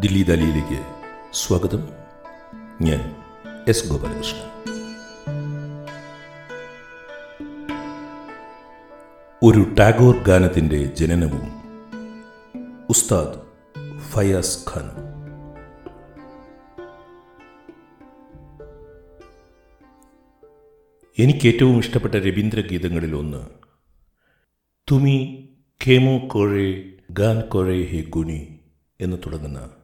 ദില്ലി ദലിയിലേക്ക് സ്വാഗതം. ഞാൻ എസ് ഗോപാലകൃഷ്ണൻ. ഒരു ടാഗോർ ഗാനത്തിന്റെ ജനനവും ഉസ്താദ് ഫയാസ് ഖാൻ എനിക്ക് ഏറ്റവും ഇഷ്ടപ്പെട്ട രവീന്ദ്രഗീതങ്ങളിൽ ഒന്ന് തുമി ഖേമോ കോഴേ ഗാൻ കോഴേ ഹേ ഗുനി എന്ന് തുടങ്ങുന്ന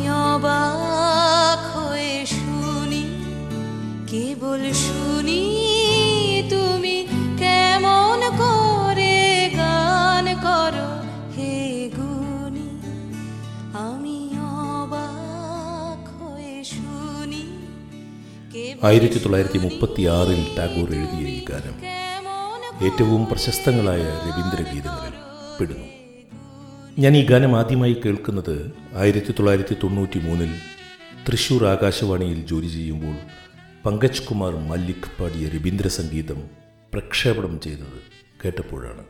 ആയിരത്തി തൊള്ളായിരത്തി മുപ്പത്തിയാറിൽ ടാഗോർ എഴുതിയ ഈ ഗാനം ഏറ്റവും പ്രശസ്തങ്ങളായ രവീന്ദ്രഗീതങ്ങളിൽ പെടുന്നു. ഞാൻ ഈ ഗാനം ആദ്യമായി കേൾക്കുന്നത് ആയിരത്തി തൊള്ളായിരത്തി തൊണ്ണൂറ്റി മൂന്നിൽ തൃശൂർ ആകാശവാണിയിൽ ജോലി ചെയ്യുമ്പോൾ പങ്കജ് കുമാർ മല്ലിക് പാടിയ രവീന്ദ്ര സംഗീതം പ്രക്ഷേപണം ചെയ്തത് കേട്ടപ്പോഴാണ്.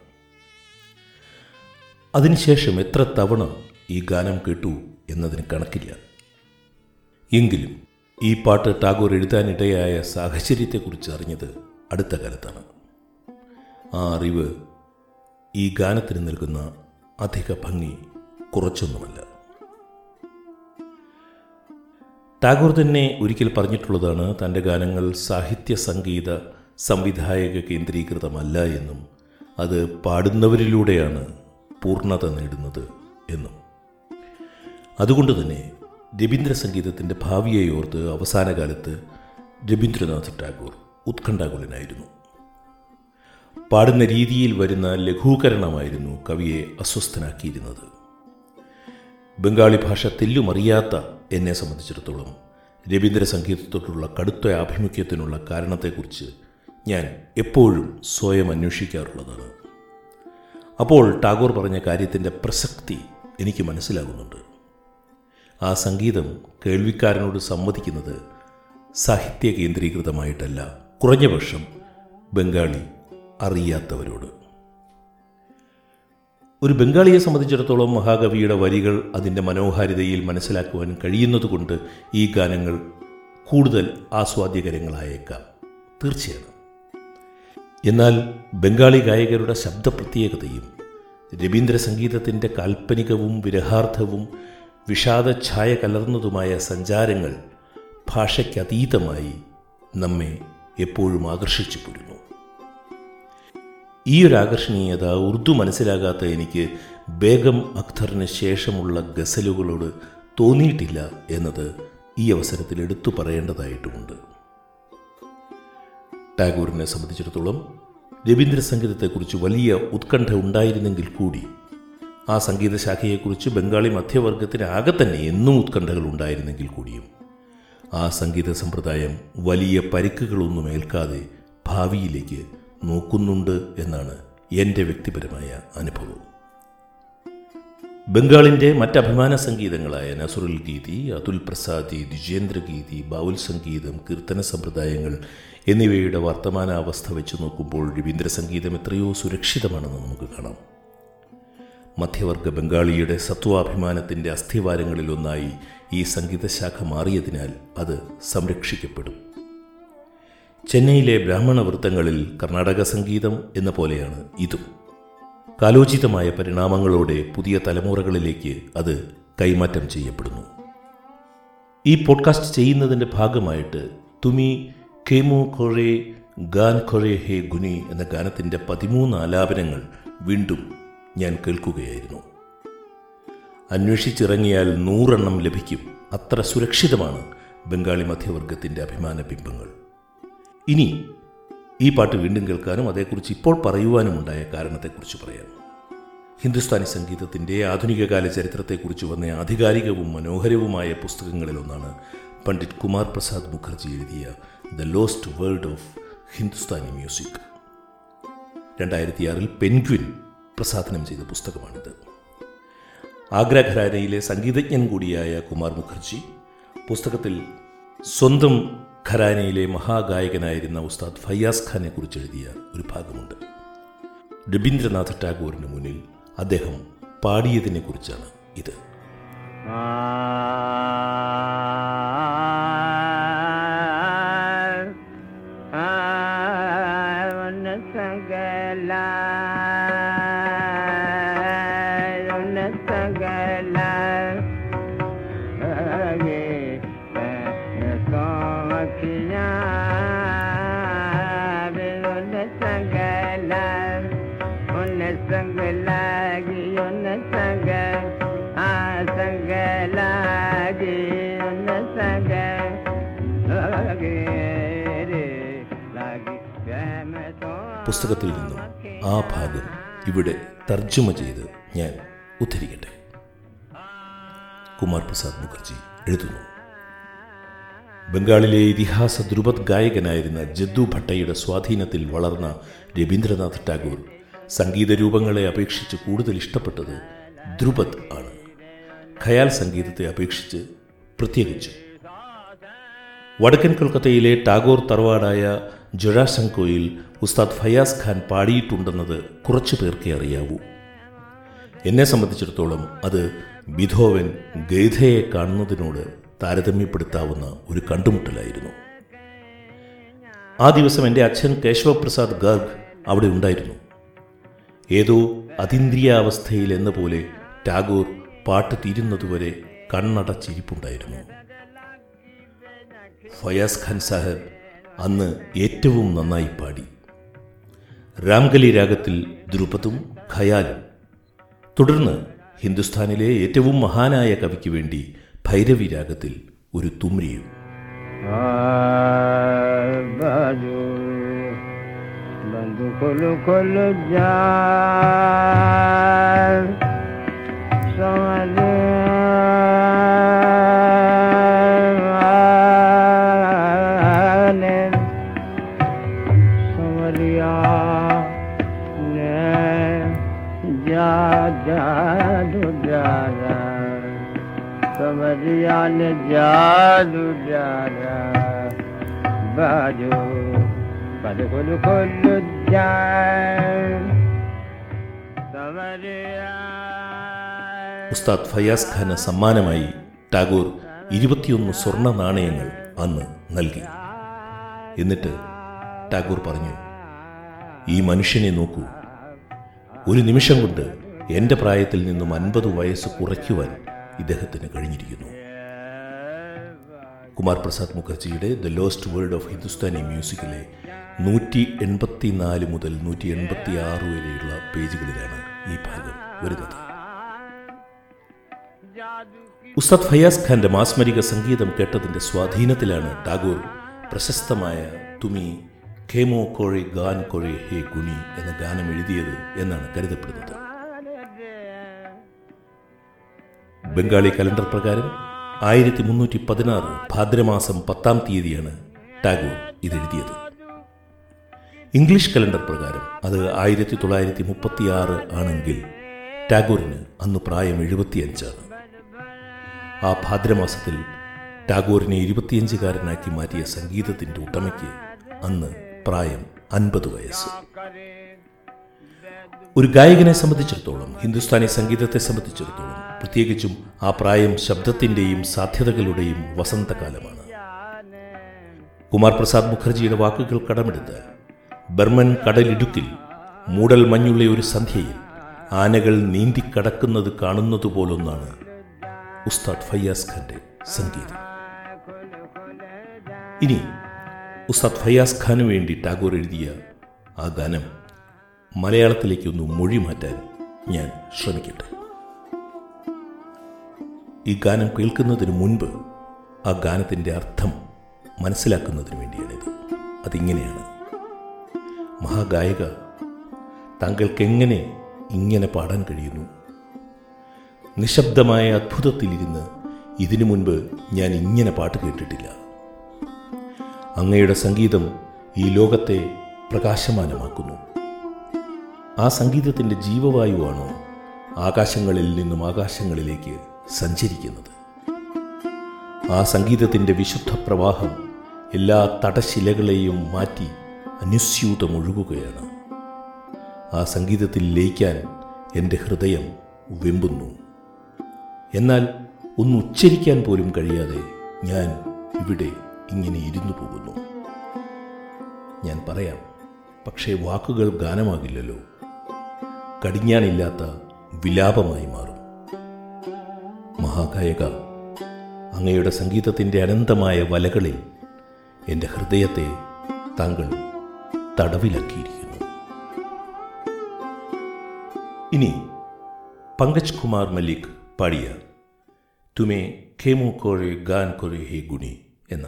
അതിനുശേഷം എത്ര തവണ ഈ ഗാനം കേട്ടു എന്നതിന് കണക്കില്ല. എങ്കിലും ഈ പാട്ട് ടാഗോർ എഴുതാനിടയായ സാഹചര്യത്തെക്കുറിച്ച് അറിഞ്ഞത് അടുത്ത കാലത്താണ്. ആ അറിവ് ഈ ഗാനത്തിന് നൽകുന്ന അധിക ഭംഗി കുറച്ചൊന്നുമല്ല. ടാഗോർ തന്നെ ഒരിക്കൽ പറഞ്ഞിട്ടുള്ളതാണ് തന്റെ ഗാനങ്ങൾ സാഹിത്യ സംഗീത സംവിധായക കേന്ദ്രീകൃതമല്ല എന്നും അത് പാടുന്നവരിലൂടെയാണ് പൂർണത നേടുന്നത് എന്നും. അതുകൊണ്ട് തന്നെ രവീന്ദ്ര സംഗീതത്തിന്റെ ഭാവിയെ ഓർത്ത് അവസാന കാലത്ത് രവീന്ദ്രനാഥ് ടാഗോർ ഉത്കണ്ഠാകുലനായിരുന്നു. പാടുന്ന രീതിയിൽ വരുന്ന ലഘൂകരണമായിരുന്നു കവിയെ അസ്വസ്ഥനാക്കിയിരുന്നത്. ബംഗാളി ഭാഷ തെല്ലുമറിയാത്ത എന്നെ സംബന്ധിച്ചിടത്തോളം രവീന്ദ്ര സംഗീതത്തോടുള്ള കടുത്ത ആഭിമുഖ്യത്തിനുള്ള കാരണത്തെക്കുറിച്ച് ഞാൻ എപ്പോഴും സ്വയം അന്വേഷിക്കാറുള്ളതാണ്. അപ്പോൾ ടാഗോർ പറഞ്ഞ കാര്യത്തിന്റെ പ്രസക്തി എനിക്ക് മനസ്സിലാകുന്നുണ്ട്. ആ സംഗീതം കേൾവിക്കാരനോട് സമ്മതിക്കുന്നത് സാഹിത്യ കേന്ദ്രീകൃതമായിട്ടല്ല കുറഞ്ഞപക്ഷം ബംഗാളി അറിയാത്തവരോട്. ഒരു ബംഗാളിയെ സംബന്ധിച്ചിടത്തോളം മഹാകവിയുടെ വരികൾ അതിന്റെ മനോഹാരിതയിൽ മനസ്സിലാക്കുവാൻ കഴിയുന്നതുകൊണ്ട് ഈ ഗാനങ്ങൾ കൂടുതൽ ആസ്വാദ്യകരങ്ങളായേക്കാം. തീർച്ചയാണ് എന്നാൽ ബംഗാളി ഗായകരുടെ ശബ്ദപ്രത്യേകതയും രവീന്ദ്ര സംഗീതത്തിന്റെ കാൽപ്പനികവും വിരഹാർത്ഥവും വിഷാദഛായ കലർന്നതുമായ സഞ്ചാരങ്ങൾ ഭാഷയ്ക്കതീതമായി നമ്മെ എപ്പോഴും ആകർഷിച്ചു പോരുന്നു ഈ ആകർഷണീയത ഉറുദു മനസ്സിലാകാത്ത എനിക്ക് ബേഗം അക്തറിന് ശേഷമുള്ള ഗസലുകളോട് തോന്നിയിട്ടില്ല എന്നത് ഈ അവസരത്തിൽ എടുത്തു പറയേണ്ടതായിട്ടുമുണ്ട്. ടാഗോറിനെ സംബന്ധിച്ചിടത്തോളം രവീന്ദ്രസംഗീതത്തെക്കുറിച്ച് വലിയ ഉത്കണ്ഠ ഉണ്ടായിരുന്നെങ്കിൽ കൂടി ആ സംഗീത ശാഖയെക്കുറിച്ച് ബംഗാളി മധ്യവർഗത്തിനാകെ തന്നെ എന്നും ഉത്കണ്ഠകൾ ഉണ്ടായിരുന്നെങ്കിൽ കൂടിയും. ആ സംഗീത സമ്പ്രദായം വലിയ പരിക്കുകളൊന്നും ഏൽക്കാതെ ഭാവിയിലേക്ക് നോക്കുന്നുണ്ട് എന്നാണ് എന്റെ വ്യക്തിപരമായ അനുഭവം. ബംഗാളിന്റെ മറ്റഭിമാന സംഗീതങ്ങളായ നസുറുൽ ഗീതി അതുൽ പ്രസാദി ദ്വിജേന്ദ്ര ഗീതി ബാവുൽ സംഗീതം കീർത്തന സമ്പ്രദായങ്ങൾ എന്നിവയുടെ വർത്തമാനാവസ്ഥ വെച്ച് നോക്കുമ്പോൾ രവീന്ദ്ര സംഗീതം എത്രയോ സുരക്ഷിതമാണെന്ന് നമുക്ക് കാണാം. മധ്യവർഗ ബംഗാളിയുടെ സത്വാഭിമാനത്തിന്റെ അസ്ഥിവാരങ്ങളിലൊന്നായി ഈ സംഗീതശാഖ മാറിയതിനാൽ അത് സംരക്ഷിക്കപ്പെടും. ചെന്നൈയിലെ ബ്രാഹ്മണ വൃത്തങ്ങളിൽ കർണാടക സംഗീതം എന്ന പോലെയാണ് ഇതും. കാലോചിതമായ പരിണാമങ്ങളോടെ പുതിയ തലമുറകളിലേക്ക് അത് കൈമാറ്റം ചെയ്യപ്പെടുന്നു. ഈ പോഡ്കാസ്റ്റ് ചെയ്യുന്നതിന്റെ ഭാഗമായിട്ട് തുമി ഖേമു ഖൊറേ ഗാൻ ഖൊറേ ഹേ ഗുനി എന്ന ഗാനത്തിന്റെ പതിമൂന്ന് ആലാപനങ്ങൾ വീണ്ടും ഞാൻ കേൾക്കുകയായിരുന്നു. അന്വേഷിച്ചിറങ്ങിയാൽ നൂറെണ്ണം ലഭിക്കും. അത്ര സുരക്ഷിതമാണ് ബംഗാളി മധ്യവർഗത്തിന്റെ അഭിമാന ബിംബങ്ങൾ. ഇനി ഈ പാട്ട് വീണ്ടും കേൾക്കാനും അതേക്കുറിച്ച് ഇപ്പോൾ പറയുവാനുമുണ്ടായ കാരണത്തെക്കുറിച്ച് പറയാം. ഹിന്ദുസ്ഥാനി സംഗീതത്തിന്റെ ആധുനികകാല ചരിത്രത്തെക്കുറിച്ച് വന്ന ആധികാരികവും മനോഹരവുമായ പുസ്തകങ്ങളിലൊന്നാണ് പണ്ഡിറ്റ് കുമാർ പ്രസാദ് മുഖർജി എഴുതിയ the lost world of Hindustani music. രണ്ടായിരത്തി ആറിൽ പെൻഗ്വിൻ പ്രസാധനം ചെയ്ത പുസ്തകമാണിത് ആഗ്ര ഘരാനയിലെ സംഗീതജ്ഞൻ കൂടിയായ കുമാർ മുഖർജി പുസ്തകത്തിൽ സ്വന്തം ഖരാനയിലെ മഹാഗായകനായിരുന്ന ഉസ്താദ് ഫയ്യാസ് ഖാനെ കുറിച്ച് എഴുതിയ ഒരു ഭാഗമുണ്ട് രബീന്ദ്രനാഥ് ടാഗോറിന് മുന്നിൽ അദ്ദേഹം പാടിയതിനെക്കുറിച്ചാണ് ഇത് संग പുസ്തകത്തിൽ നിന്നും ആ ഭാഗം ഇവിടെ തർജമ ചെയ്ത് ഞാൻ ഉദ്ധരിക്കട്ടെ. കുമാർ പ്രസാദ് മുഖർജി എഴുതുന്നു. ബംഗാളിലെ ഇതിഹാസ ധ്രുപത് ഗായകനായിരുന്ന ജദ്ദു ഭട്ടയുടെ സ്വാധീനത്തിൽ വളർന്ന രവീന്ദ്രനാഥ് ടാഗോർ സംഗീത രൂപങ്ങളെ അപേക്ഷിച്ച് കൂടുതൽ ഇഷ്ടപ്പെട്ടത് ധ്രുപത് ആണ്. ഖയാൽ സംഗീതത്തെ അപേക്ഷിച്ച് പ്രത്യേകിച്ചും വടക്കൻ കൊൽക്കത്തയിലെ ടാഗോർ തറവാടായ ജുഴാശങ്കോയിൽ ഉസ്താദ് ഫയാസ് ഖാൻ പാടിയിട്ടുണ്ടെന്നത് കുറച്ചു പേർക്കേ അറിയാവൂ. എന്നെ സംബന്ധിച്ചിടത്തോളം അത് ബിധോവൻ ഗൈധയെ കാണുന്നതിനോട് താരതമ്യപ്പെടുത്താവുന്ന ഒരു കണ്ടുമുട്ടലായിരുന്നു. ആ ദിവസം എന്റെ അച്ഛൻ കേശവപ്രസാദ് ഗർഗ് അവിടെ ഉണ്ടായിരുന്നു. ഏതോ അതീന്ദ്രിയാവസ്ഥയിൽ എന്ന പോലെ ടാഗോർ പാട്ട് തീരുന്നതുവരെ കണ്ണടച്ചിരിപ്പുണ്ടായിരുന്നു. ഫയാസ് ഖാൻ സാഹബ് അന്ന് ഏറ്റവും നന്നായി പാടി. രാംഗലി രാഗത്തിൽ ദ്രുപതും ഖയാലും. തുടർന്ന് ഹിന്ദുസ്ഥാനിലെ ഏറ്റവും മഹാനായ കവിക്ക് വേണ്ടി ഭൈരവി രാഗത്തിൽ ഒരു തുമ്രിയും. കൊലു ജാ جالو جالا باجو بدخل كل الدار ഉസ്താദ് ഫയാസ് ഖാന് സമ്മാനമായി ടാഗോർ ഇരുപത്തിയൊന്ന് സ്വർണ നാണയങ്ങൾ അന്ന് നൽകി. എന്നിട്ട് ടാഗോർ പറഞ്ഞു ഈ മനുഷ്യനെ നോക്കൂ. ഒരു നിമിഷം കൊണ്ട് എന്റെ പ്രായത്തിൽ നിന്നും അൻപത് വയസ്സ് കുറയ്ക്കുവാൻ ഇദ്ദേഹത്തിന് കഴിഞ്ഞിരിക്കുന്നു. കുമാർ പ്രസാദ് മുഖർജിയുടെ the lost world of Hindustani മ്യൂസിക്കിലെ നൂറ്റി എൺപത്തി നാല് മുതൽ നൂറ്റി എൺപത്തി ആറ് വരെയുള്ള പേജുകളിലാണ് ഈ ഭാഗം വരുന്നത്. ഉസ്താദ് ഫയാസ് ഖാന്റെ മാസ്മരിക സംഗീതം കേട്ടതിന്റെ സ്വാധീനത്തിലാണ് ടാഗോർ പ്രശസ്തമായ തുമി ഖേമോ കോഴി ഗാൻ കോഴി ഹേ ഗുണി എന്ന ഗാനം എഴുതിയത് എന്നാണ് കരുതപ്പെടുന്നത്. ബംഗാളി കലണ്ടർ പ്രകാരം ആയിരത്തി മുന്നൂറ്റി പതിനാറ് ഭാദ്രമാസം പത്താം തീയതിയാണ് ടാഗോർ ഇതെഴുതിയത്. ഇംഗ്ലീഷ് കലണ്ടർ പ്രകാരം അത് ആയിരത്തി തൊള്ളായിരത്തി മുപ്പത്തി ആറ് ആണെങ്കിൽ ടാഗോറിന് അന്ന് പ്രായം എഴുപത്തിയഞ്ചാണ്. ആ ഭാദ്രമാസത്തിൽ ടാഗോറിനെ ഇരുപത്തിയഞ്ചുകാരനാക്കി മാറ്റിയ സംഗീതത്തിന്റെ ഉടമയ്ക്ക് അന്ന് പ്രായം അൻപത് വയസ്സ്. ഒരു ഗായകനെ സംബന്ധിച്ചിടത്തോളം ഹിന്ദുസ്ഥാനി സംഗീതത്തെ സംബന്ധിച്ചിടത്തോളം പ്രത്യേകിച്ചും ആ പ്രായം ശബ്ദത്തിന്റെയും സാധ്യതകളുടെയും വസന്തകാലമാണ്. കുമാർ പ്രസാദ് മുഖർജിയുടെ വാക്കുകൾ കടമെടുത്താൽ ബർമൻ കടലിടുക്കിൽ മൂടൽ മഞ്ഞുള്ള ഒരു സന്ധ്യയിൽ ആനകൾ നീന്തിക്കടക്കുന്നത് കാണുന്നത് പോലൊന്നാണ് ഉസ്താദ് ഫയ്യാസ് ഖാന്റെ സംഗീതം. ഇനി ഉസ്താദ് ഫയ്യാസ് ഖാന് വേണ്ടി ടാഗോർ എഴുതിയ ആ ഗാനം മലയാളത്തിലേക്കൊന്ന് മൊഴി മാറ്റാൻ ഞാൻ ശ്രമിക്കട്ടെ. ഈ ഗാനം കേൾക്കുന്നതിന് മുൻപ് ആ ഗാനത്തിന്റെ അർത്ഥം മനസ്സിലാക്കുന്നതിന് വേണ്ടിയാണിത്. അതിങ്ങനെയാണ്. മഹാഗായക താങ്കൾക്കെങ്ങനെ ഇങ്ങനെ പാടാൻ കഴിയുന്നു? നിശബ്ദമായ അത്ഭുതത്തിലിരുന്ന് ഇതിനു മുൻപ് ഞാൻ ഇങ്ങനെ പാട്ട് കേട്ടിട്ടില്ല. അങ്ങയുടെ സംഗീതം ഈ ലോകത്തെ പ്രകാശമാനമാക്കുന്നു. ആ സംഗീതത്തിന്റെ ജീവവായുവാണോ ആകാശങ്ങളിൽ നിന്നും ആകാശങ്ങളിലേക്ക് സഞ്ചരിക്കുന്നത്. ആ സംഗീതത്തിന്റെ വിശുദ്ധ പ്രവാഹം എല്ലാ തടശിലകളെയും മാറ്റി അനുസ്യൂതമൊഴുകുകയാണ് ആ സംഗീതത്തിൽ ലയിക്കാൻ എന്റെ ഹൃദയം വെമ്പുന്നു. എന്നാൽ ഒന്ന് ഉച്ചരിക്കാൻ പോലും കഴിയാതെ ഞാൻ ഇവിടെ ഇങ്ങനെ ഇരുന്നു പോകുന്നു. ഞാൻ പറയാം പക്ഷേ വാക്കുകൾ ഗാനമാകില്ലല്ലോ. കടിഞ്ഞാണില്ലാത്ത വിലാപമായി മാറും. മഹാഗായക അങ്ങയുടെ സംഗീതത്തിന്റെ അനന്തമായ വലകളിൽ എന്റെ ഹൃദയത്തെ താങ്കൾ തടവിലാക്കിയിരിക്കുന്നു. ഇനി പങ്കജ് കുമാർ മലിക് പാടിയ തുമേ ഖേമു കോഴെ ഗാൻ കൊറെ ഹേ ഗുണി എന്ന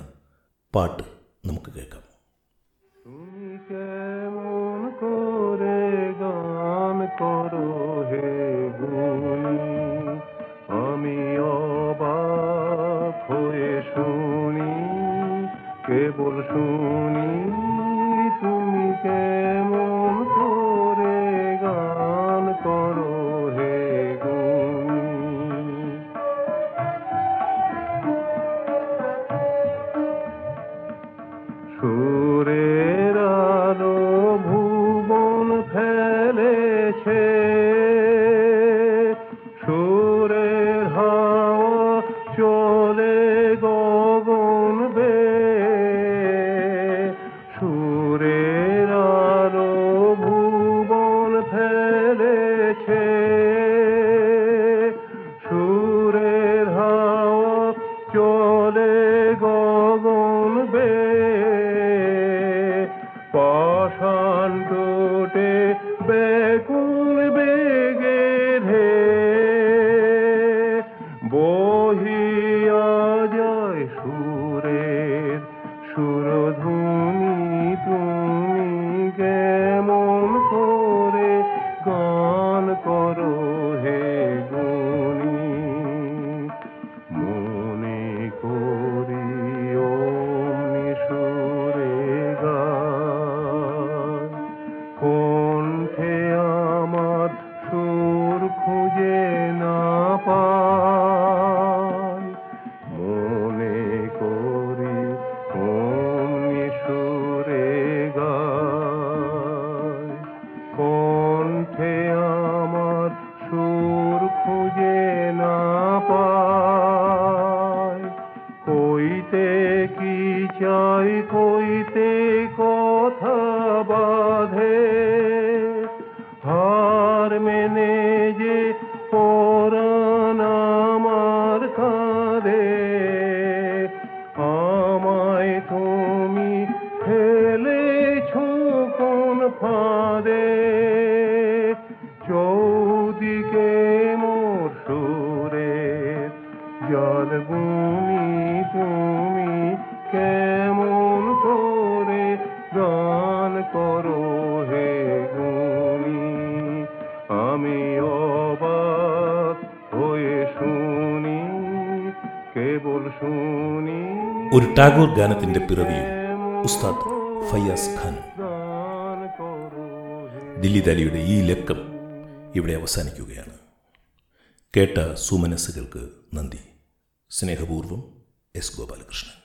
പാട്ട് നമുക്ക് കേൾക്കാം. കോരേ ഗാൻ കോരോ तू ഒരു ടാഗോർ ഗാനത്തിന്റെ പിറവിയും ഉസ്താദ് ഫയ്യാസ് ഖാൻ. ദില്ലി ദാലിയുടെ ഈ ലക്കം ഇവിടെ അവസാനിക്കുകയാണ്. കേട്ട സുമനസ്സുകൾക്ക് നന്ദി. സ്നേഹപൂർവം എസ് ഗോപാലകൃഷ്ണൻ.